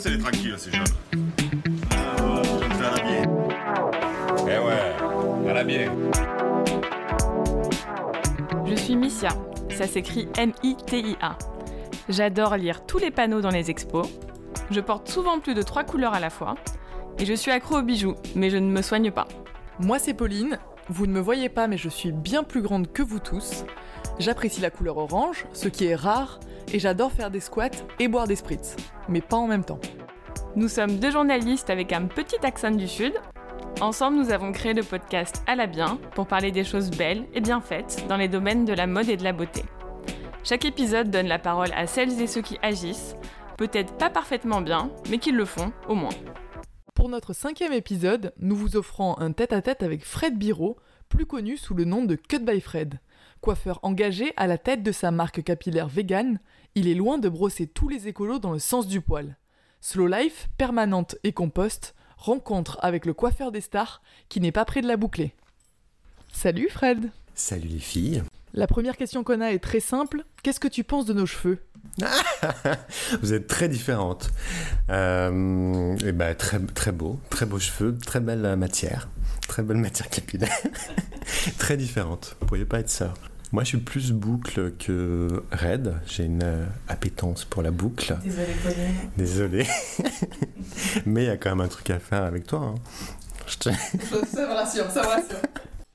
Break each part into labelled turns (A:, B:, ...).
A: c'est les tranquilles, ces jeunes. Ah, je à la bien. Eh ouais, à la bien.
B: Je suis Missia, ça s'écrit M-I-T-I-A. J'adore lire tous les panneaux dans les expos. Je porte souvent plus de trois couleurs à la fois. Et je suis accro aux bijoux, mais je ne me soigne pas.
C: Moi c'est Pauline, vous ne me voyez pas mais je suis bien plus grande que vous tous. J'apprécie la couleur orange, ce qui est rare, et j'adore faire des squats et boire des spritz, mais pas en même temps.
B: Nous sommes deux journalistes avec un petit accent du Sud. Ensemble, nous avons créé le podcast À la bien pour parler des choses belles et bien faites dans les domaines de la mode et de la beauté. Chaque épisode donne la parole à celles et ceux qui agissent, peut-être pas parfaitement bien, mais qui le font au moins.
C: Pour notre cinquième épisode, nous vous offrons un tête-à-tête avec Fred Biro, plus connu sous le nom de Cut by Fred. Coiffeur engagé à la tête de sa marque capillaire vegan, il est loin de brosser tous les écolos dans le sens du poil. Slow life, permanente et compost, rencontre avec le coiffeur des stars qui n'est pas près de la boucler. Salut Fred
D: Salut les filles
C: La première question qu'on a est très simple. Qu'est-ce que tu penses de nos cheveux?
D: Vous êtes très différentes. Euh, et ben, très, très beau, très beaux cheveux, très belle matière, très belle matière capillaire. très différente. Vous pourriez pas être ça. Moi, je suis plus boucle que raide. J'ai une euh, appétence pour la boucle.
C: Désolé,
D: Désolé. Mais il y a quand même un truc à faire avec toi. Hein.
C: Je te... ça me rassure, ça me rassure.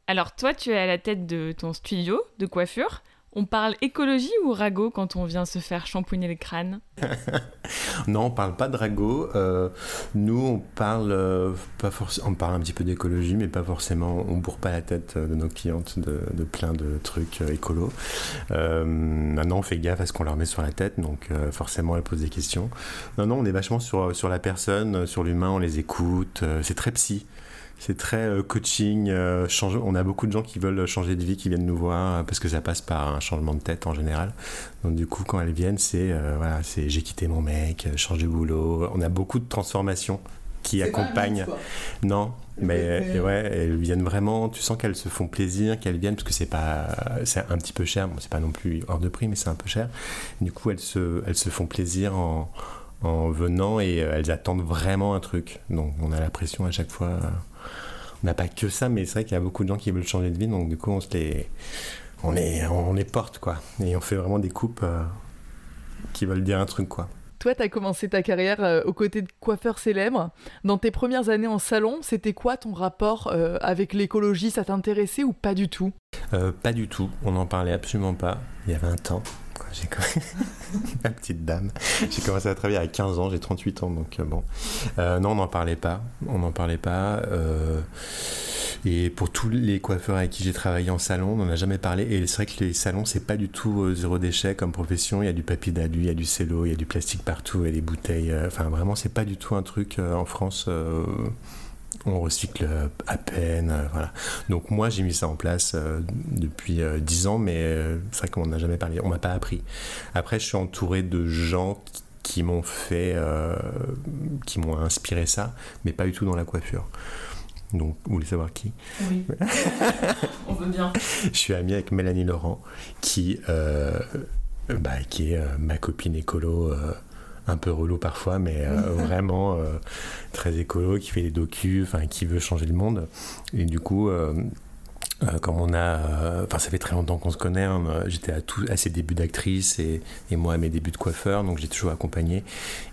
B: Alors, toi, tu es à la tête de ton studio de coiffure. On parle écologie ou ragot quand on vient se faire shampouiner le crâne?
D: Non, on parle pas de ragot. Euh, nous, on parle euh, pas. On parle un petit peu d'écologie, mais pas forcément. On bourre pas la tête de nos clientes de, plein de trucs euh, écolos. maintenant, on fait gaffe à ce qu'on leur met sur la tête, donc forcément, elles posent des questions. Non, non, on est vachement sur sur la personne, sur l'humain. On les écoute. c'est très psy c'est très euh, coaching. Euh, on a beaucoup de gens qui veulent changer de vie, qui viennent nous voir euh, parce que ça passe par un changement de tête en général. Donc du coup, quand elles viennent, c'est voilà, c'est j'ai quitté mon mec, change de boulot. On a beaucoup de transformations qui accompagnent. non, mais ouais, elles viennent vraiment. Tu sens qu'elles se font plaisir, qu'elles viennent parce que c'est pas, c'est un petit peu cher. Bon, c'est pas non plus hors de prix, mais c'est un peu cher. Du coup, elles se, elles se font plaisir en, en venant et elles attendent vraiment un truc. Donc on a l'impression à chaque fois on n'a pas que ça, mais c'est vrai qu'il y a beaucoup de gens qui veulent changer de vie, donc du coup, on se les, on les, on les porte, quoi. Et on fait vraiment des coupes euh, qui veulent dire un truc, quoi.
C: Toi, tu as commencé ta carrière euh, aux côtés de coiffeurs célèbres. Dans tes premières années en salon, c'était quoi ton rapport euh, avec l'écologie? Ça t'intéressait ou pas du tout?
D: Pas du tout. On n'en parlait absolument pas. Il y a 20 ans. J'ai Ma petite dame. J'ai commencé à travailler à 15 ans, j'ai 38 ans, donc euh, bon. Euh, non, on n'en parlait pas. On n'en parlait pas. Euh, et pour tous les coiffeurs avec qui j'ai travaillé en salon, on n'en a jamais parlé. Et c'est vrai que les salons, c'est pas du tout zéro déchet comme profession. Il y a du papier d'alu, il y a du cello, il y a du plastique partout, il y a des bouteilles. Enfin, vraiment, c'est pas du tout un truc en France on recycle à peine, euh, voilà. Donc moi j'ai mis ça en place euh, depuis euh, dix ans, mais c'est vrai qu'on n'a jamais parlé, on m'a pas appris. Après je suis entouré de gens qui, m'ont fait, qui m'ont inspiré ça, mais pas du tout dans la coiffure. Donc, vous voulez savoir qui?
C: Oui. on veut bien.
D: Je suis ami avec Mélanie Laurent, qui, bah, qui est ma copine écolo un peu relou parfois, mais euh, vraiment euh, très écolo, qui fait des docus, qui veut changer le monde. Et du coup, euh, comme on a, enfin ça fait très longtemps qu'on se connaît, hein, j'étais à, à ses débuts d'actrice et, et, moi à mes débuts de coiffeur, donc j'ai toujours accompagné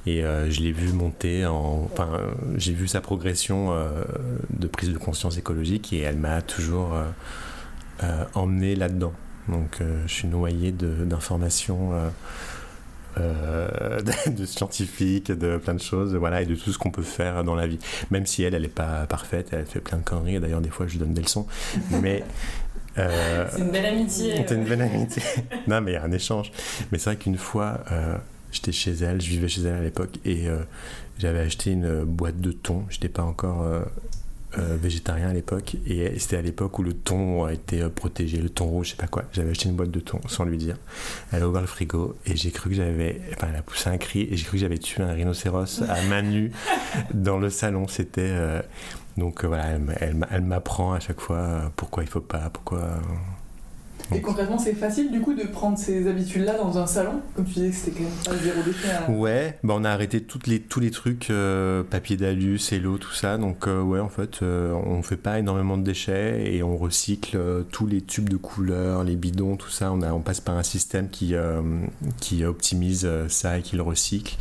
D: et je l'ai vu monter, en, enfin j'ai vu sa progression de prise de conscience écologique et elle m'a toujours emmené là-dedans. Donc je suis noyé d'informations euh, de scientifique, de plein de choses, voilà, et de tout ce qu'on peut faire dans la vie. Même si elle, elle n'est pas parfaite, elle fait plein de conneries. D'ailleurs, des fois, je lui donne des leçons. Mais
B: euh, c'est une belle amitié.
D: C'est une belle amitié. non, mais il y a un échange. Mais c'est vrai qu'une fois, euh, j'étais chez elle, je vivais chez elle à l'époque, et j'avais acheté une boîte de thon. J'étais pas encore euh, végétarien à l'époque et c'était à l'époque où le thon a été euh, protégé, le thon rouge, je sais pas quoi. J'avais acheté une boîte de thon sans lui dire. Elle a ouvert le frigo et j'ai cru que j'avais, enfin elle a poussé un cri et j'ai cru que j'avais tué un rhinocéros à main nue dans le salon. C'était euh, donc voilà, elle, elle, m'apprend à chaque fois pourquoi il faut pas, pourquoi.
C: Et concrètement, c'est facile du coup de prendre ces habitudes-là dans un salon Comme tu disais que c'était quand même pas zéro déchet.
D: Ouais, bah on a arrêté les, tous les trucs, euh, papier d'alu, cello, tout ça. Donc euh, ouais, en fait, euh, on fait pas énormément de déchets et on recycle euh, tous les tubes de couleurs, les bidons, tout ça. On, a, on passe par un système qui, euh, qui optimise ça et qui le recycle.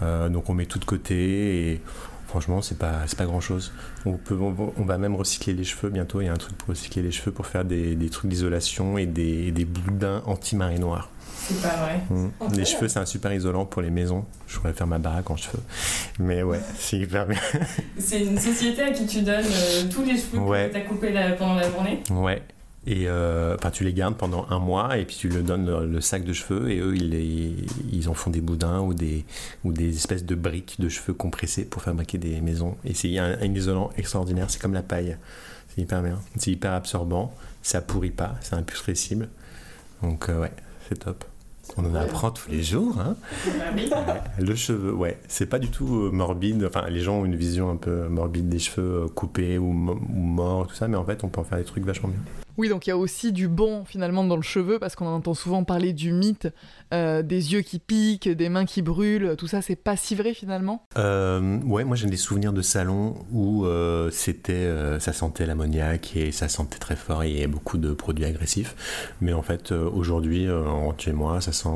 D: Donc on met tout de côté et franchement, c'est pas, pas grand chose. On, peut, on, va- on va même recycler les cheveux bientôt. Il y a un truc pour recycler les cheveux pour faire des, des trucs d'isolation et des, des boudins anti-marée noire.
B: C'est pas vrai.
D: Mm.
C: Ok.
D: Les cheveux, c'est un super isolant pour les maisons. Je pourrais faire ma baraque en cheveux. Mais ouais, c'est hyper bien.
B: C'est une société à qui tu donnes euh, tous les cheveux
D: Ouais.
B: que tu as coupés la- pendant la journée.
D: Ouais. Et euh, enfin, tu les gardes pendant un mois et puis tu leur donnes le, le sac de cheveux et eux, ils, les- ils en font des boudins ou des, ou des espèces de briques de cheveux compressés pour fabriquer des maisons. Et c'est un, un isolant extraordinaire. C'est comme la paille. C'est hyper bien. C'est hyper absorbant. Ça pourrit pas. C'est imputrescible. Donc euh, ouais, c'est top. On en apprend tous les jours, hein. Ouais, Le cheveu, ouais, c'est pas du tout euh, morbide. Enfin, les gens ont une vision un peu morbide des cheveux euh, coupés ou morts, tout ça, mais en fait, on peut en faire des trucs vachement bien.
C: Oui, donc il y a aussi du bon finalement dans le cheveu parce qu'on entend souvent parler du mythe euh, des yeux qui piquent, des mains qui brûlent. Tout ça, c'est pas si vrai finalement?
D: Euh, ouais, moi j'ai des souvenirs de salons où euh, c'était, euh, ça sentait l'ammoniaque et ça sentait très fort et beaucoup de produits agressifs. Mais en fait, aujourd'hui, en chez moi, ça sent,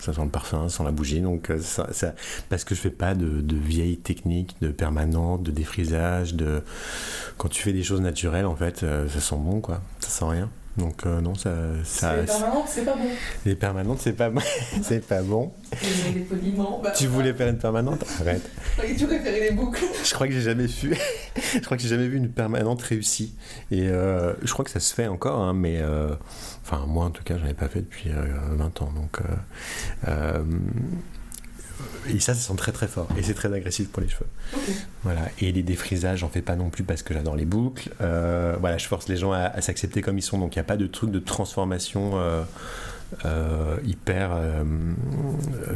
D: ça sent le parfum, ça sent la bougie. Donc, ça, parce que je fais pas de, de vieilles techniques, de permanente, de défrisage, de quand tu fais des choses naturelles, en fait, ça sent bon, quoi. Ça sent rien. Donc euh, non, ça, ça,
C: c'est permanent, c'est pas bon.
D: les permanentes, c'est pas, c'est pas bon.
C: Bah,
D: Tu voulais faire une permanente? Arrête.
C: Et tu préférais les boucles.
D: Je crois que j'ai jamais vu. je crois que j'ai jamais vu une permanente réussie. Et euh, je crois que ça se fait encore, hein, mais euh, enfin moi en tout cas, j'en ai pas fait depuis euh, 20 ans. Donc et ça, ça sent très très fort et c'est très agressif pour les cheveux. Voilà. Et les défrisages, j'en fais pas non plus parce que j'adore les boucles. Euh, voilà, je force les gens à, à s'accepter comme ils sont. Donc il n'y a pas de truc de transformation. euh, euh, hyper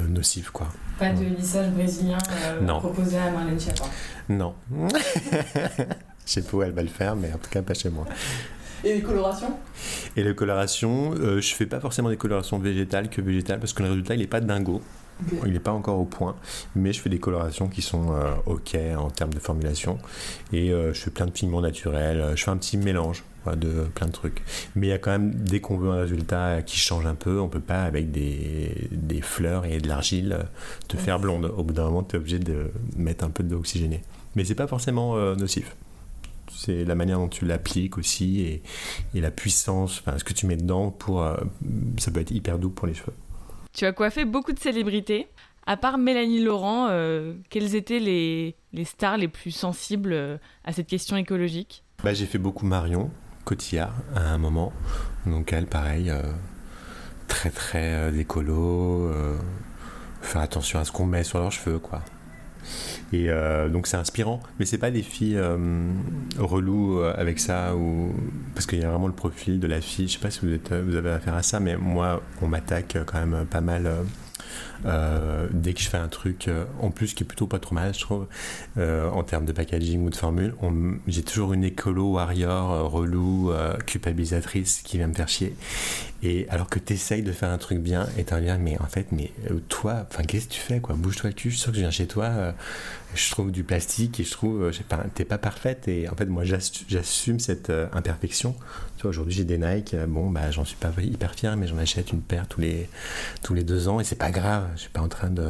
D: nocif quoi.
B: Pas de lissage brésilien
D: Non.
B: proposé à Marlène Schiappa.
D: Non. Je sais pas où elle va le faire, mais en tout cas pas chez moi.
C: Et les colorations?
D: Et les colorations, je fais pas forcément des colorations végétales que végétales parce que le résultat il est pas dingo, Il est pas encore au point, mais je fais des colorations qui sont euh, ok en termes de formulation et euh, je fais plein de pigments naturels, euh, je fais un petit mélange voilà, de plein de trucs. Mais il y a quand même dès qu'on veut un résultat qui change un peu, on peut pas avec des, des fleurs et de l'argile te faire blonde. Au bout d'un moment, tu es obligé de mettre un peu d'eau oxygénée. Mais c'est pas forcément euh, nocif. C'est la manière dont tu l'appliques aussi et, et la puissance, enfin ce que tu mets dedans pour. ça peut être hyper doux pour les cheveux.
B: Tu as coiffé beaucoup de célébrités. À part Mélanie Laurent, euh, quelles étaient les, les stars les plus sensibles euh, à cette question écologique?
D: Bah, j'ai fait beaucoup Marion Cotillard à un moment. Donc elle, pareil, euh, très très euh, écolo, faire attention à ce qu'on met sur leurs cheveux, quoi. Et euh, donc c'est inspirant, mais c'est pas des filles euh, reloues euh, avec ça ou parce qu'il y a vraiment le profil de la fille. Je sais pas si vous, êtes, vous avez affaire à ça, mais moi on m'attaque quand même pas mal. Euh, dès que je fais un truc, euh, en plus qui est plutôt pas trop mal, je trouve, euh, en termes de packaging ou de formule, j'ai toujours une écolo warrior relou, euh, culpabilisatrice qui vient me faire chier. Et alors que tu essayes de faire un truc bien et t'en viens, mais en fait, mais toi, enfin, qu'est-ce que tu fais, quoi? Bouge-toi le cul, je suis sûr que je viens chez toi, je trouve du plastique et je trouve, je sais pas, t'es pas parfaite. Et en fait, moi, j'assu- j'assume cette imperfection. Aujourd'hui, j'ai des Nike, bon, bah, j'en suis pas hyper fier, mais j'en achète une paire tous les, tous les deux ans et c'est pas grave, je suis pas en train de.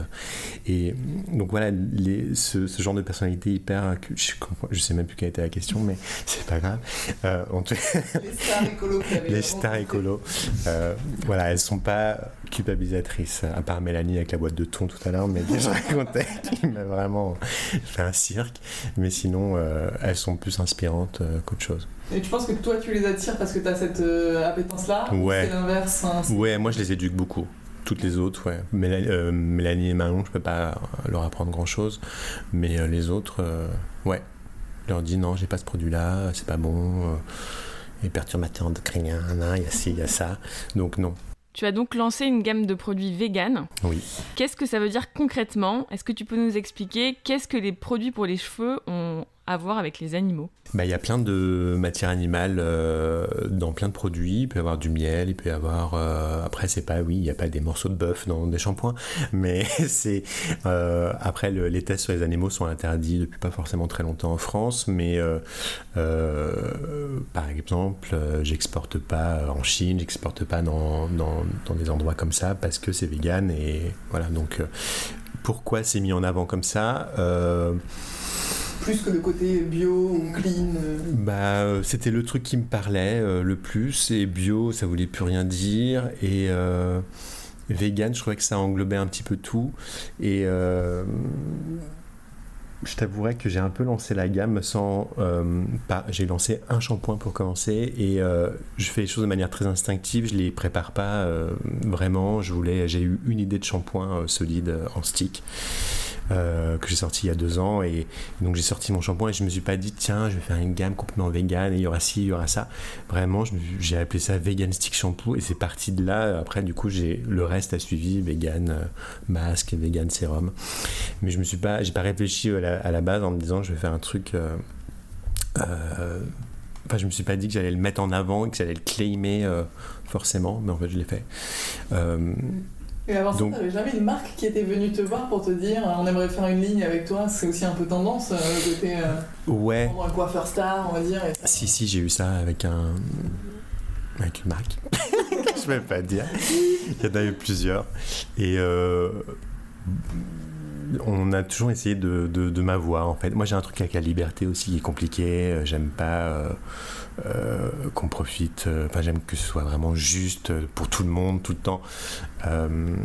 D: Et donc voilà, les, ce, ce genre de personnalité hyper. Je, je sais même plus quelle était la question, mais c'est pas grave. Euh, en tout
C: Les stars écolos
D: les stars écolo, euh, voilà, elles sont pas culpabilisatrices, à part Mélanie avec la boîte de thon tout à l'heure, mais je racontais, qui m'a vraiment fait un cirque. Mais sinon, euh, elles sont plus inspirantes euh, qu'autre chose.
C: Et tu penses que toi, tu les attires parce que tu as cette appétence-là ou
D: Ouais.
C: C'est l'inverse. hein,
D: Ouais, moi je les éduque beaucoup. Toutes les autres, ouais. Mélanie, euh, Mélanie et Manon, je peux pas leur apprendre grand chose, mais euh, les autres, euh, ouais. Je leur dis non, j'ai pas ce produit-là, c'est pas bon. les perturbateurs endocriniens, il y a ci, il y a ça. Donc non,
B: Tu as donc lancé une gamme de produits vegan.
D: oui.
B: Qu'est-ce que ça veut dire concrètement? Est-ce que tu peux nous expliquer qu'est-ce que les produits pour les cheveux ont à voir avec les animaux
D: bah, Il y a plein de matières animales euh, dans plein de produits. Il peut y avoir du miel, il peut y avoir. Euh, après, c'est pas, oui, il n'y a pas des morceaux de bœuf dans des shampoings, mais c'est. Euh, après, les tests sur les animaux sont interdits depuis pas forcément très longtemps en France, mais par exemple, j'exporte pas en Chine, j'exporte pas dans, dans, dans, des endroits comme ça parce que c'est vegan et voilà. Donc, pourquoi c'est mis en avant comme ça
C: plus que le côté bio clean euh.
D: Bah, euh, c'était le truc qui me parlait euh, le plus. Et bio, ça voulait plus rien dire. Et vegan, je trouvais que ça englobait un petit peu tout. Et je t'avouerais que j'ai un peu lancé la gamme sans. j'ai lancé un shampoing pour commencer et je fais les choses de manière très instinctive. Je les prépare pas vraiment. Je voulais, j'ai eu une idée de shampoing solide en stick. Euh, que j'ai sorti il y a deux ans. Et donc j'ai sorti mon shampoing et je me suis pas dit, tiens, je vais faire une gamme complètement vegan et il y aura ci, il y aura ça. Vraiment, j'ai appelé ça Vegan Stick Shampoo et c'est parti de là. Après, du coup, j'ai le reste a suivi vegan euh, masque, vegan sérum. Mais je me suis pas, j'ai pas réfléchi à la, base en me disant, je vais faire un truc. Euh, enfin, je me suis pas dit que j'allais le mettre en avant et que j'allais le claimer forcément, mais en fait, je l'ai fait.
C: Et avant ça, t'avais jamais une marque qui était venue te voir pour te dire on aimerait faire une ligne avec toi C'est aussi un peu tendance, euh, côté. Euh,
D: ouais.
C: Un coiffeur star, on va dire.
D: Si, si, j'ai eu ça avec un. avec une marque. Je vais pas dire. Il y en a eu plusieurs. Et. Euh, on a toujours essayé de, de, de m'avoir en fait. Moi j'ai un truc avec la liberté aussi qui est compliqué. J'aime pas euh, qu'on profite. Euh, enfin, j'aime que ce soit vraiment juste pour tout le monde, tout le temps. Euh,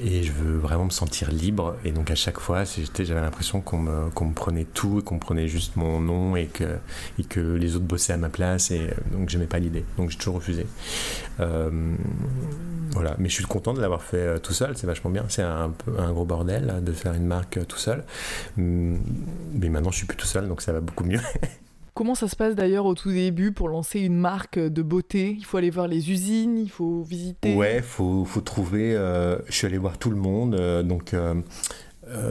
D: et je veux vraiment me sentir libre. Et donc, à chaque fois, j'avais l'impression qu'on me, qu'on me, prenait tout et qu'on prenait juste mon nom et que, et que les autres bossaient à ma place. Et donc, j'aimais pas l'idée. Donc, j'ai toujours refusé. voilà. Mais je suis content de l'avoir fait tout seul. C'est vachement bien. C'est un, un gros bordel de faire une marque tout seul. Hum, mais maintenant, je suis plus tout seul, donc ça va beaucoup mieux.
C: Comment ça se passe d'ailleurs au tout début pour lancer une marque de beauté? Il faut aller voir les usines, il faut visiter
D: Ouais, il faut, faut, trouver. Euh, je suis allé voir tout le monde, euh, donc. Euh,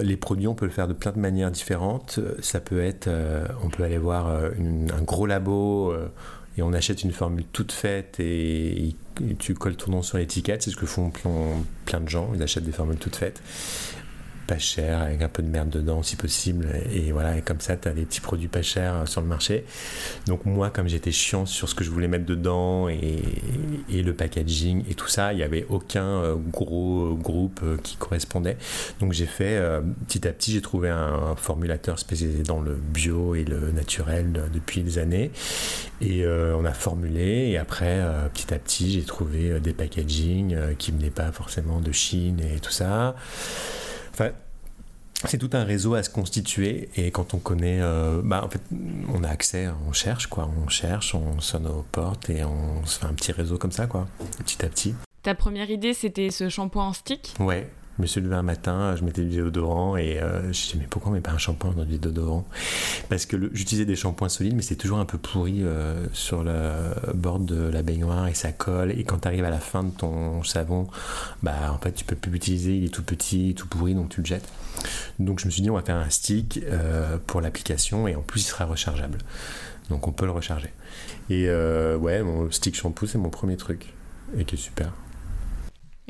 D: les produits, on peut le faire de plein de manières différentes. Ça peut être, on peut aller voir un gros labo et on achète une formule toute faite et, et tu colles ton nom sur l'étiquette. C'est ce que font plein, plein de gens. Ils achètent des formules toutes faites pas cher, avec un peu de merde dedans si possible. Et voilà, et comme ça, tu as des petits produits pas chers euh, sur le marché. Donc moi, comme j'étais chiant sur ce que je voulais mettre dedans et, et le packaging et tout ça, il n'y avait aucun euh, gros groupe euh, qui correspondait. Donc j'ai fait, petit à petit, j'ai trouvé un, formulateur spécialisé dans le bio et le naturel depuis des années. Et on a formulé et après, petit à petit, j'ai trouvé des packaging qui venaient pas forcément de Chine et tout ça. Enfin, c'est tout un réseau à se constituer et quand on connaît, euh, bah, en fait, on a accès, on cherche quoi, on cherche, on sonne aux portes et on se fait un petit réseau comme ça quoi, petit à petit.
B: Ta première idée c'était ce shampoing en stick?
D: Ouais, je me suis levé un matin, je mettais du déodorant et euh, je me suis dit mais pourquoi on met pas un shampoing dans du déodorant? Parce que j'utilisais des shampoings solides mais c'est toujours un peu pourri euh, sur le bord de la baignoire et ça colle et quand tu arrives à la fin de ton savon, bah en fait tu peux plus l'utiliser, il est tout petit, tout pourri donc tu le jettes. Donc je me suis dit on va faire un stick euh, pour l'application et en plus il sera rechargeable. Donc on peut le recharger. Et ouais, mon stick shampoo c'est mon premier truc et qui est super.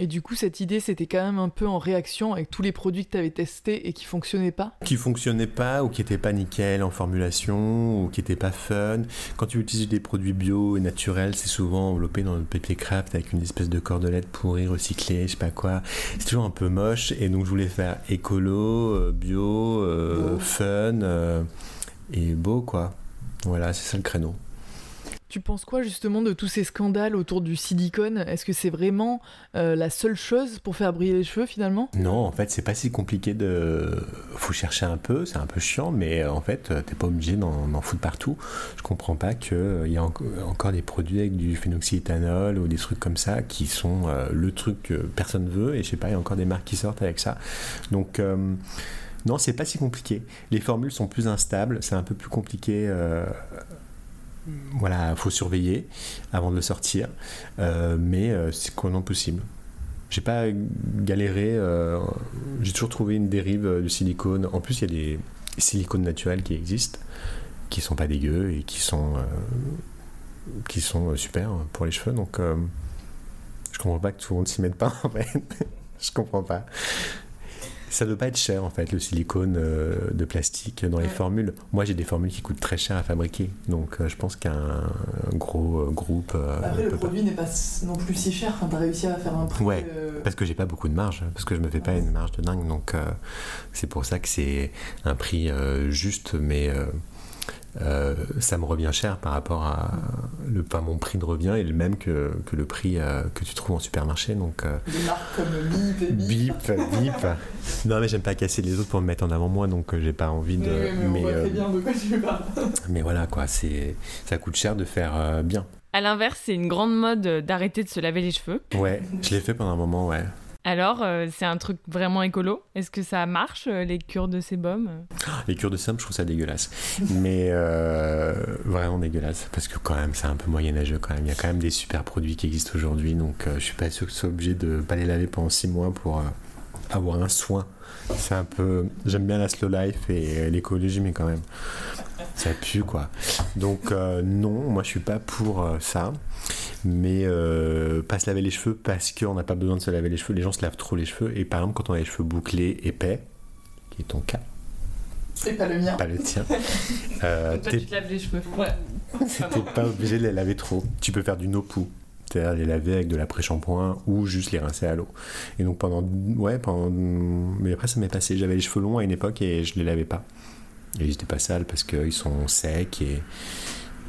C: Et du coup, cette idée, c'était quand même un peu en réaction avec tous les produits que tu avais testés et qui fonctionnaient pas
D: Qui fonctionnaient pas ou qui n'étaient pas nickel en formulation ou qui n'étaient pas fun. Quand tu utilises des produits bio et naturels, c'est souvent enveloppé dans le papier craft avec une espèce de cordelette pourrie, recyclée, je sais pas quoi. C'est toujours un peu moche et donc je voulais faire écolo, euh, bio, euh, fun euh, et beau quoi. Voilà, c'est ça le créneau.
C: Tu penses quoi justement de tous ces scandales autour du silicone? Est-ce que c'est vraiment euh, la seule chose pour faire briller les cheveux finalement?
D: Non, en fait, c'est pas si compliqué de. Faut chercher un peu, c'est un peu chiant, mais euh, en fait, euh, t'es pas obligé d'en foutre partout. Je comprends pas qu'il y a encore des produits avec du phénoxyéthanol ou des trucs comme ça qui sont le truc que personne veut, et je sais pas, il y a encore des marques qui sortent avec ça. Donc. non, c'est pas si compliqué. Les formules sont plus instables, c'est un peu plus compliqué voilà, faut surveiller avant de le sortir, euh, mais euh, c'est non possible. J'ai pas galéré, euh, j'ai toujours trouvé une dérive du silicone. En plus, il y a des silicones naturels qui existent qui sont pas dégueux et qui sont, qui sont super pour les cheveux. Donc, je comprends pas que tout le monde s'y mette pas en fait. je comprends pas. Ça doit pas être cher en fait, le silicone euh, de plastique dans les
C: Ouais.
D: formules. Moi j'ai des formules qui coûtent très cher à fabriquer, donc euh, je pense qu'un un gros euh, groupe. euh,
C: Après, le produit n'est pas non plus si cher. Enfin, t'as réussi à faire un prix.
D: Ouais.
C: euh,
D: Parce que j'ai pas beaucoup de marge, parce que je me fais pas une marge de dingue, donc euh, c'est pour ça que c'est un prix euh, juste, mais euh, ça me revient cher par rapport à le, enfin, mon prix de revient est le même que, que le prix euh, que tu trouves en supermarché, donc euh,
C: Des marques comme Bip et Bip.
D: Non mais j'aime pas casser les autres pour me mettre en avant moi, donc euh, j'ai pas envie de.
C: Oui, mais, on voit très bien de quoi tu parles.
D: mais voilà quoi, c'est ça coûte cher de faire euh, bien.
B: À l'inverse, c'est une grande mode d'arrêter de se laver les cheveux.
D: Ouais, je l'ai fait pendant un moment, ouais.
B: Alors, euh, c'est un truc vraiment écolo. Est-ce que ça marche, euh, les cures de sébum
D: Les cures de sable, je trouve ça dégueulasse. Mais euh, vraiment dégueulasse. Parce que quand même, c'est un peu moyenâgeux quand même. Il y a quand même des super produits qui existent aujourd'hui. Donc euh, je suis pas sûr que tu sois obligé de pas les laver pendant 6 mois pour euh, avoir un soin. C'est un peu. J'aime bien la slow life et euh, l'écologie, mais quand même. Ça pue quoi. Donc euh, non, moi je suis pas pour euh, ça. Mais euh, pas se laver les cheveux parce qu'on n'a pas besoin de se laver les cheveux. Les gens se lavent trop les cheveux. Et par exemple, quand on a les cheveux bouclés, épais, qui est ton cas,
C: C'est pas le mien.
D: pas le tien. Euh,
B: Toi, tu te laves les cheveux. Ouais.
D: t'es pas obligé de les laver trop. Tu peux faire du no-poo. C'est-à-dire les laver avec de l'après-shampoing ou juste les rincer à l'eau. Et donc pendant. Ouais, pendant. Mais après, ça m'est passé. J'avais les cheveux longs à une époque et je les lavais pas. Et ils étaient pas sales parce qu'ils sont secs et.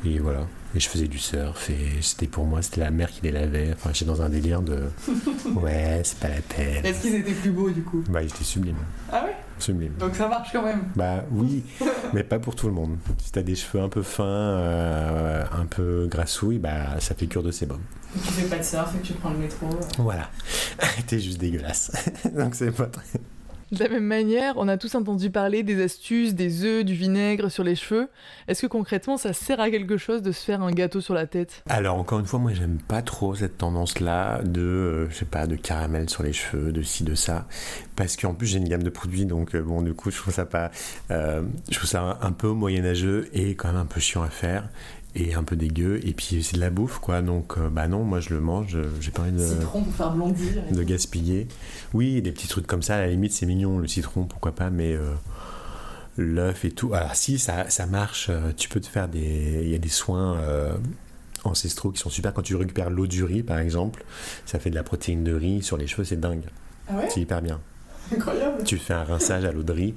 D: Et voilà. Et je faisais du surf et c'était pour moi, c'était la mère qui les lavait. Enfin, j'étais dans un délire de. Ouais, c'est pas la peine.
C: Est-ce qu'ils étaient plus beaux du coup?
D: Bah, ils étaient sublimes.
C: Ah ouais?
D: Sublimes.
C: Donc ça marche quand même.
D: Bah oui, mais pas pour tout le monde. Si t'as des cheveux un peu fins, euh, un peu grassouilles, bah ça fait cure de sébum.
C: Tu fais pas de surf et que tu prends le métro.
D: Voilà. T'es juste dégueulasse. Donc c'est pas très...
C: De la même manière, on a tous entendu parler des astuces, des œufs, du vinaigre sur les cheveux. Est-ce que concrètement ça sert à quelque chose de se faire un gâteau sur la tête?
D: Alors encore une fois, moi j'aime pas trop cette tendance-là de, euh, je sais pas, de caramel sur les cheveux, de ci, de ça. Parce qu'en plus j'ai une gamme de produits, donc euh, bon du coup je trouve ça pas... euh, je trouve ça un, un peu moyenâgeux et quand même un peu chiant à faire. Et un peu dégueu, et puis c'est de la bouffe quoi, donc euh, bah non, moi je le mange, euh, j'ai pas envie de...
C: Citron pour faire blondir.
D: de gaspiller. Oui, des petits trucs comme ça, à la limite, c'est mignon, le citron, pourquoi pas, mais euh, l'œuf et tout. Alors, si, ça, ça marche, tu peux te faire des. Il y a des soins euh, ancestraux qui sont super. Quand tu récupères l'eau du riz, par exemple, ça fait de la protéine de riz sur les cheveux, c'est dingue.
C: Ah ouais?
D: C'est hyper bien.
C: Incroyable.
D: Tu fais un rinçage à l'eau de riz,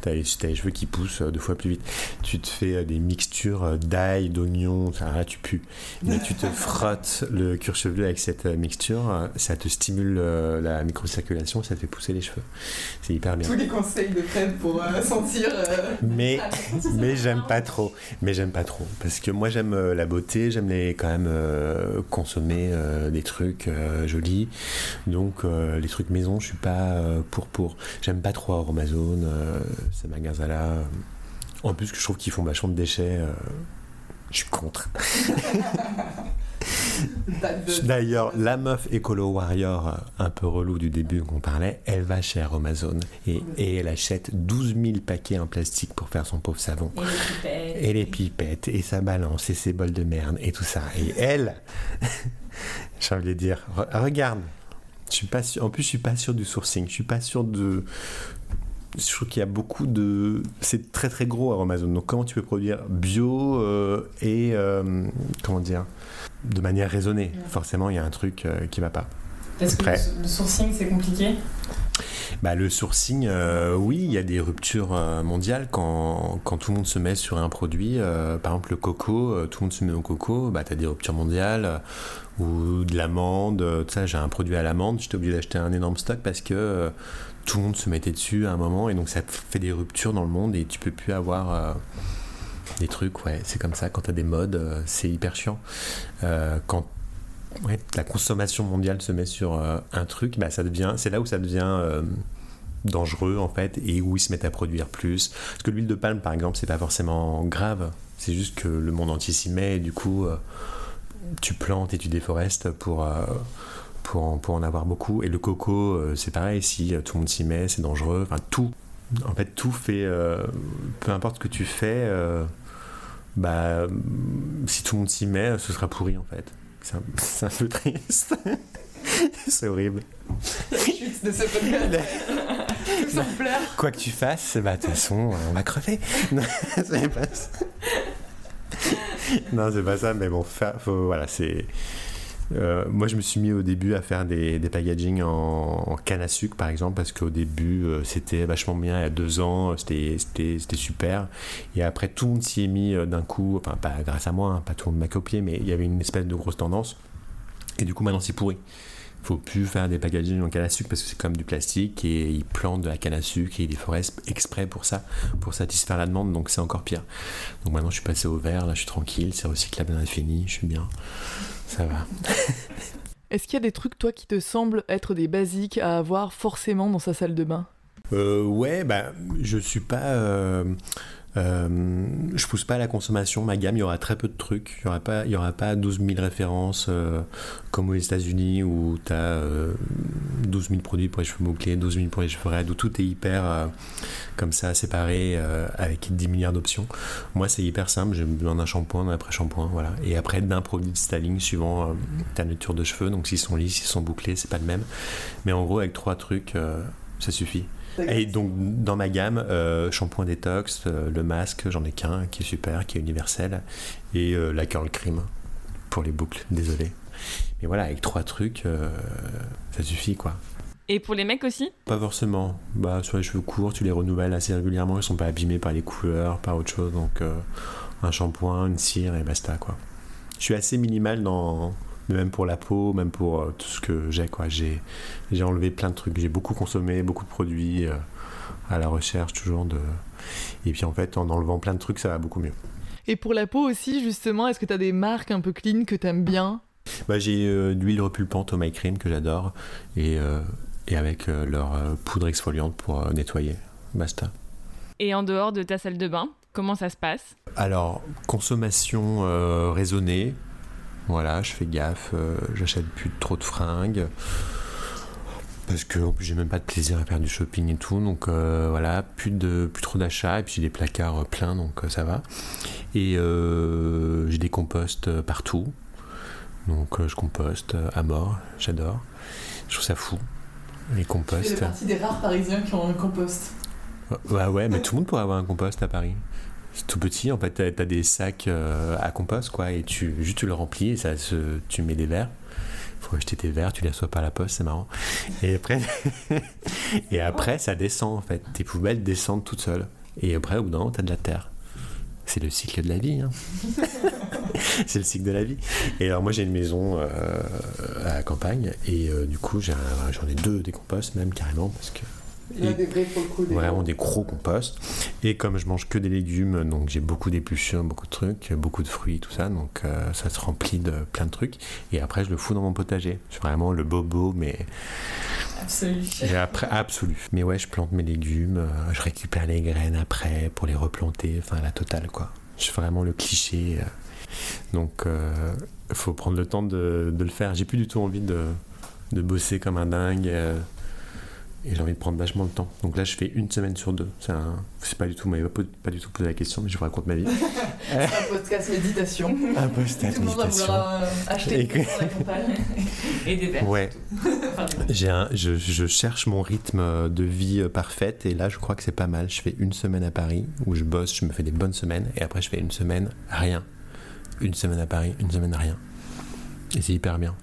D: t'as les, t'as les cheveux qui poussent euh, deux fois plus vite. Tu te fais euh, des mixtures euh, d'ail, d'oignon, là, tu pues. Mais tu te frottes le cuir chevelu avec cette mixture, ça te stimule la microcirculation, ça te fait pousser les cheveux. C'est hyper bien.
C: Tous les conseils de Fred pour euh, sentir. euh,
D: Mais,
C: ah,
D: mais j'aime pas trop. Mais j'aime pas trop. Parce que moi, j'aime la beauté, j'aime les, quand même euh, consommer euh, des trucs euh, jolis. Donc, euh, les trucs maison, je suis pas euh, pour pour. J'aime pas trop Amazon, euh, ces magasins-là. En plus, que je trouve qu'ils font vachement de déchets. euh, je suis contre. D'ailleurs, la meuf écolo warrior, euh, un peu relou du début qu'on parlait, elle va chez Amazon et, et elle achète 12 000 paquets en plastique pour faire son pauvre savon. Et les pipettes, et sa balance, et ses bols de merde, et tout ça. Et elle, j'ai envie de dire, re- regarde, suis pas sûr, en plus je suis pas sûr du sourcing, je suis pas sûr de... Je trouve qu'il y a beaucoup de... C'est très très gros à Amazon, donc comment tu peux produire bio euh, et... euh, comment dire De manière raisonnée? Forcément, il y a un truc euh, qui va pas.
C: Parce que
D: Après.
C: le, le sourcing c'est compliqué?
D: Bah, le sourcing, euh, oui, il y a des ruptures euh, mondiales quand, tout le monde se met sur un produit. euh, par exemple, le coco, tout le monde se met au coco, bah, tu as des ruptures mondiales. ou de l'amande, ça, j'ai un produit à l'amande, j'étais obligé d'acheter un énorme stock parce que tout le monde se mettait dessus à un moment et donc ça fait des ruptures dans le monde et tu peux plus avoir des trucs, ouais, c'est comme ça, quand tu as des modes, c'est hyper chiant. La consommation mondiale se met sur euh, un truc, bah, ça devient, c'est là où ça devient euh, dangereux en fait et où ils se mettent à produire plus. Parce que l'huile de palme par exemple, c'est pas forcément grave, c'est juste que le monde entier s'y met et du coup euh, tu plantes et tu déforestes pour. pour en, pour en avoir beaucoup. Et le coco, c'est pareil, si tout le monde s'y met, c'est dangereux. Enfin, tout. En fait, tout fait. peu importe ce que tu fais, bah, si tout le monde s'y met, ce sera pourri en fait. C'est un, peu triste. c'est horrible.
C: Chute de ce podcast. Pleurs.
D: Quoi que tu fasses, bah, de toute façon, on va crever. Non, c'est pas ça. Non, c'est pas ça, mais bon, faut- voilà, c'est. Euh, moi, je me suis mis au début à faire des, packaging en, canne à sucre, par exemple, parce qu'au début, euh, c'était vachement bien. Il y a deux ans, c'était super. Et après, tout le monde s'y est mis euh, d'un coup, enfin, pas grâce à moi, hein, pas tout le monde m'a copié, mais il y avait une espèce de grosse tendance. Et du coup, maintenant, c'est pourri. Faut plus faire des packaging en canne à sucre parce que c'est comme du plastique et ils plantent de la canne à sucre et ils les feraient exprès pour ça, pour satisfaire la demande, donc c'est encore pire. Donc maintenant je suis passé au verre, là je suis tranquille, c'est recyclable à l'infini, je suis bien, ça va.
C: Est-ce qu'il y a des trucs, toi, qui te semblent être des basiques à avoir forcément dans sa salle de bain?
D: Euh, ouais, bah je suis pas. euh, euh, je pousse pas à la consommation. Ma gamme, il y aura très peu de trucs. Il y aura pas, aura pas 12 000 références euh, comme aux États-Unis où tu as 12 000 produits pour les cheveux bouclés, 12 000 pour les cheveux raides, où tout est hyper euh, comme ça séparé euh, avec 10 milliards d'options. Moi, c'est hyper simple. J'ai besoin d'un shampoing, d'un après-shampoing, voilà. Et après d'un produit de styling suivant euh, ta nature de cheveux. Donc s'ils sont lisses, s'ils sont bouclés, c'est pas le même. Mais en gros, avec trois trucs, euh, ça suffit. Et donc dans ma gamme, euh, shampoing détox, euh, le masque, j'en ai qu'un qui est super, qui est universel, et euh, la curl cream pour les boucles, désolé. Mais voilà, avec trois trucs, euh, ça suffit quoi.
B: Et pour les mecs aussi?
D: Pas forcément. Bah, sur les cheveux courts, tu les renouvelles assez régulièrement, ils sont pas abîmés par les couleurs, par autre chose, donc euh, un shampoing, une cire et basta quoi. Je suis assez minimal dans. Mais Même pour la peau, même pour euh, tout ce que j'ai, quoi. J'ai, j'ai enlevé plein de trucs. J'ai beaucoup consommé, beaucoup de produits euh, à la recherche, toujours de. Et puis en fait, en enlevant plein de trucs, ça va beaucoup mieux.
C: Et pour la peau aussi, justement, est-ce que t'as des marques un peu clean que t'aimes bien?
D: Bah, j'ai euh, d'huile repulpante au My Cream que j'adore, et, euh, et avec euh, leur euh, poudre exfoliante pour euh, nettoyer. Basta.
B: Et en dehors de ta salle de bain, comment ça se passe?
D: Alors, consommation euh, raisonnée. Voilà, je fais gaffe, euh, j'achète plus trop de fringues. Parce que en plus, j'ai même pas de plaisir à faire du shopping et tout. Donc euh, voilà, plus, de, plus trop d'achats. Et puis j'ai des placards euh, pleins, donc euh, ça va. Et euh, j'ai des composts partout. Donc je composte à mort, j'adore. Je trouve ça fou. Les composts.
C: des rares parisiens qui ont un compost.
D: Bah ouais, mais tout le monde pourrait avoir un compost à Paris. Tout petit, en fait, t'as as des sacs euh, à compost, quoi, et tu, juste tu le remplis et ça se, tu mets des verres. Faut acheter tes verres, tu les reçois pas à la poste, c'est marrant. Et après, et après, ça descend, en fait. Tes poubelles descendent toutes seules. Et après, au bout d'un moment, t'as de la terre. C'est le cycle de la vie, hein. c'est le cycle de la vie. Et alors, moi, j'ai une maison euh, à la campagne, et euh, du coup, j'en ai deux des composts, même carrément, parce que
C: Il y a des vrais pour le coup. des
D: vraiment
C: gros.
D: des gros composts. Et comme je mange que des légumes, donc j'ai beaucoup d'épluchures, beaucoup de trucs, beaucoup de fruits, tout ça, donc euh, ça se remplit de plein de trucs. Et après, je le fous dans mon potager. C'est vraiment le bobo, mais et après absolu. Mais ouais, je plante mes légumes, euh, je récupère les graines après pour les replanter, enfin la totale quoi. Je suis vraiment le cliché. euh. Donc, il faut prendre le temps de, de le faire. J'ai plus du tout envie de, de bosser comme un dingue. Et j'ai envie de prendre vachement le temps. Donc là, je fais une semaine sur deux. C'est un... pas du tout, vous m'avez pas, pas du tout posé la question, mais je vous raconte ma vie.
C: C'est un podcast méditation.
D: un post
C: Tout le monde va
D: méditation.
C: vouloir euh, acheter
D: Et
C: campagne.
B: Et des verres.
D: Ouais. J'ai un, je, je cherche mon rythme de vie euh, parfaite et là je crois que c'est pas mal. Je fais une semaine à Paris où je bosse, je me fais des bonnes semaines et après je fais une semaine rien. Une semaine à Paris, une semaine rien. Et c'est hyper bien.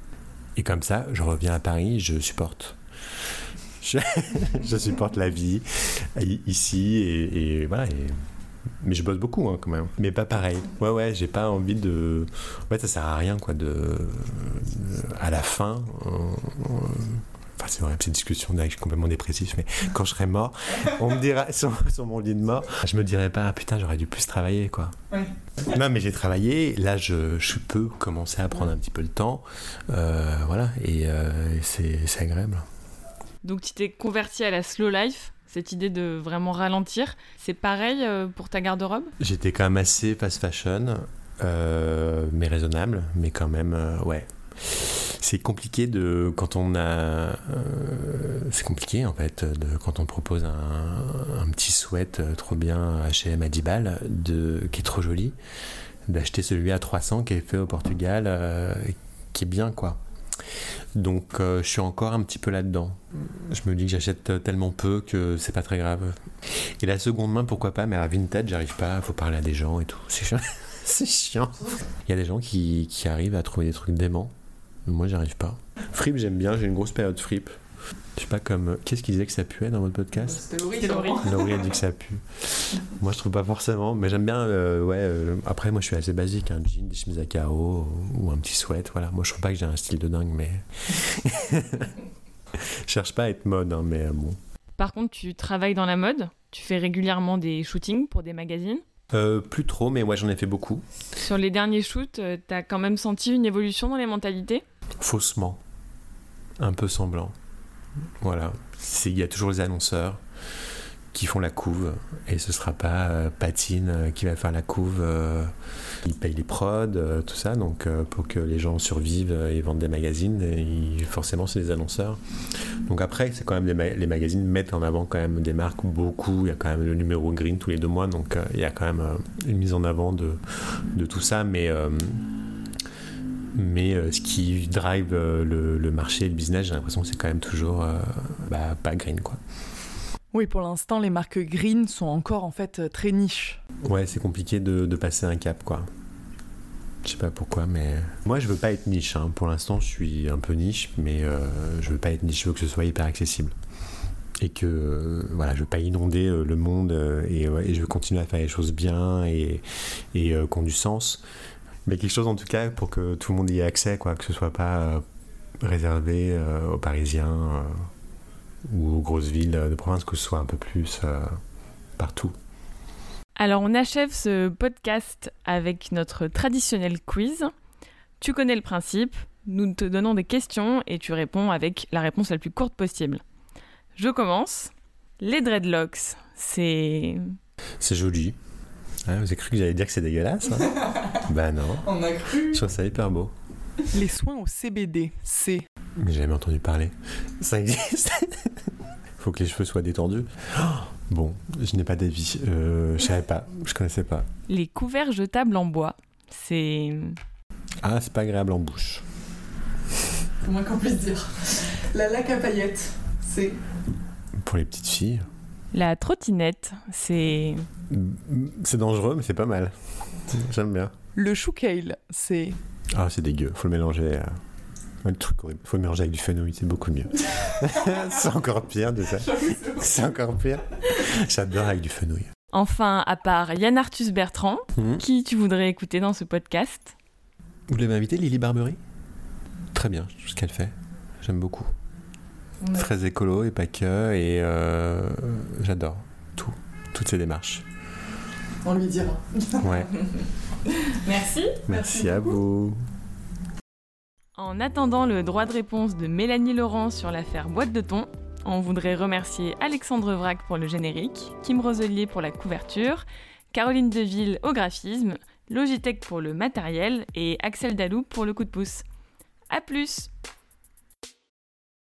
D: Et comme ça, je reviens à Paris, je supporte. Je, je supporte la vie ici et, et voilà. et- mais je bosse beaucoup hein, quand même. Mais pas pareil. Ouais, ouais, j'ai pas envie de. En fait, ça sert à rien quoi de. À la fin. euh, euh, Enfin, c'est vrai, petite discussion, là, je suis complètement dépressif, mais quand je serai mort, on me dira, sur, sur mon lit de mort, je me dirai pas, ah, putain, j'aurais dû plus travailler, quoi.
C: Ouais.
D: Non, mais j'ai travaillé, là, je, je peux commencer à prendre un petit peu le temps, euh, voilà, et, euh, et c'est agréable.
B: Donc tu t'es converti à la slow life, cette idée de vraiment ralentir. C'est pareil euh, pour ta garde-robe?
D: J'étais quand même assez fast fashion, euh, mais raisonnable, mais quand même, euh, ouais. c'est compliqué de quand on a c'est compliqué en fait de quand on propose un, petit sweat trop bien à 10 balles de qui est trop joli d'acheter celui à 300 qui est fait au Portugal qui est bien quoi donc euh, je suis encore un petit peu là-dedans. Je me dis que j'achète tellement peu que c'est pas très grave. Et la seconde main, pourquoi pas, mais à vintage, j'arrive pas, faut parler à des gens et tout. C'est chiant. c'est chiant. Il y a des gens qui, qui arrivent à trouver des trucs déments. Moi, j'arrive pas. Fripe, j'aime bien, j'ai une grosse période fripe. Je sais pas comme. Qu'est-ce qu'ils disaient que ça puait dans votre podcast
C: C'était Laurie.
B: C'était Laurie.
D: Laurie a dit que ça pue. Moi, je trouve pas forcément, mais j'aime bien. euh, ouais. euh, après, moi, je suis assez basique, un jean, des chemises à carreaux ou un petit sweat. Voilà. Moi, je trouve pas que j'ai un style de dingue, mais je cherche pas à être mode, hein, mais euh, bon.
B: Par contre, tu travailles dans la mode, tu fais régulièrement des shootings pour des magazines?
D: Euh, plus trop, mais ouais, j'en ai fait beaucoup.
B: Sur les derniers shoots, euh, t'as quand même senti une évolution dans les mentalités?
D: Faussement, un peu semblant. Voilà. Il y a toujours les annonceurs qui font la couve et ce sera pas euh, Patine euh, qui va faire la couve. euh, ils payent les prods, euh, tout ça, donc pour que les gens survivent et vendent des magazines, et forcément c'est des annonceurs. Donc après, c'est quand même les magazines mettent en avant quand même des marques beaucoup. Il y a quand même le numéro green tous les deux mois, donc il y a quand même une mise en avant de, de tout ça, mais mais euh, ce qui drive euh, le, le marché et le business, j'ai l'impression que c'est quand même toujours euh, bah, pas green quoi.
C: Oui, pour l'instant, les marques green sont encore en fait très niches.
D: Ouais, c'est compliqué de, de passer un cap quoi. Je sais pas pourquoi, mais moi je veux pas être niche. hein. Pour l'instant, je suis un peu niche, mais euh, je veux pas être niche. Je veux que ce soit hyper accessible et que euh, voilà, je veux pas inonder euh, le monde et, et je veux continuer à faire les choses bien et, et qui ont du sens. Mais quelque chose en tout cas pour que tout le monde y ait accès, quoi, que ce soit pas euh, réservé euh, aux Parisiens euh, ou aux grosses villes de province, que ce soit un peu plus partout.
B: Alors on achève ce podcast avec notre traditionnel quiz. Tu connais le principe, nous te donnons des questions et tu réponds avec la réponse la plus courte possible. Je commence. Les dreadlocks, c'est...
D: C'est joli. Ah, vous avez cru que j'allais dire que c'est dégueulasse hein Bah non,
C: On a cru.
D: je trouve ça hyper beau.
C: Les soins au CBD, c'est.
D: Mais j'ai jamais entendu parler. Ça existe Faut que les cheveux soient détendus. Oh, bon, je n'ai pas d'avis. Euh, je savais pas, je connaissais pas.
B: Les couverts jetables en bois, c'est...
D: Ah, c'est pas agréable en bouche.
C: Au moins qu'on puisse dire? La laque à paillettes, c'est.
D: Pour les petites filles,
B: La trottinette, c'est...
D: c'est dangereux, mais c'est pas mal. J'aime bien.
C: Le chou kale, c'est.
D: Ah, c'est dégueu. Faut le mélanger. à- Un truc horrible. Faut le mélanger avec du fenouil, c'est beaucoup mieux. c'est encore pire de ça. C'est encore pire. J'adore avec du fenouil.
B: Enfin, à part Yann Arthus Bertrand,
D: Mhm.
B: qui tu voudrais écouter dans ce podcast?
D: Vous l'avez invité, Lily Barbery? Très bien, ce qu'elle fait. J'aime beaucoup. Très écolo et pas que. Et euh, j'adore tout. Toutes ces démarches.
C: On lui dira.
D: Ouais.
B: Merci
D: Merci à vous.
B: En attendant le droit de réponse de Mélanie Laurent sur l'affaire Boîte de thon, on voudrait remercier Alexandre Vrac pour le générique, Kim Roselier pour la couverture, Caroline Deville au graphisme, Logitech pour le matériel et Axel Dalou pour le coup de pouce. A plus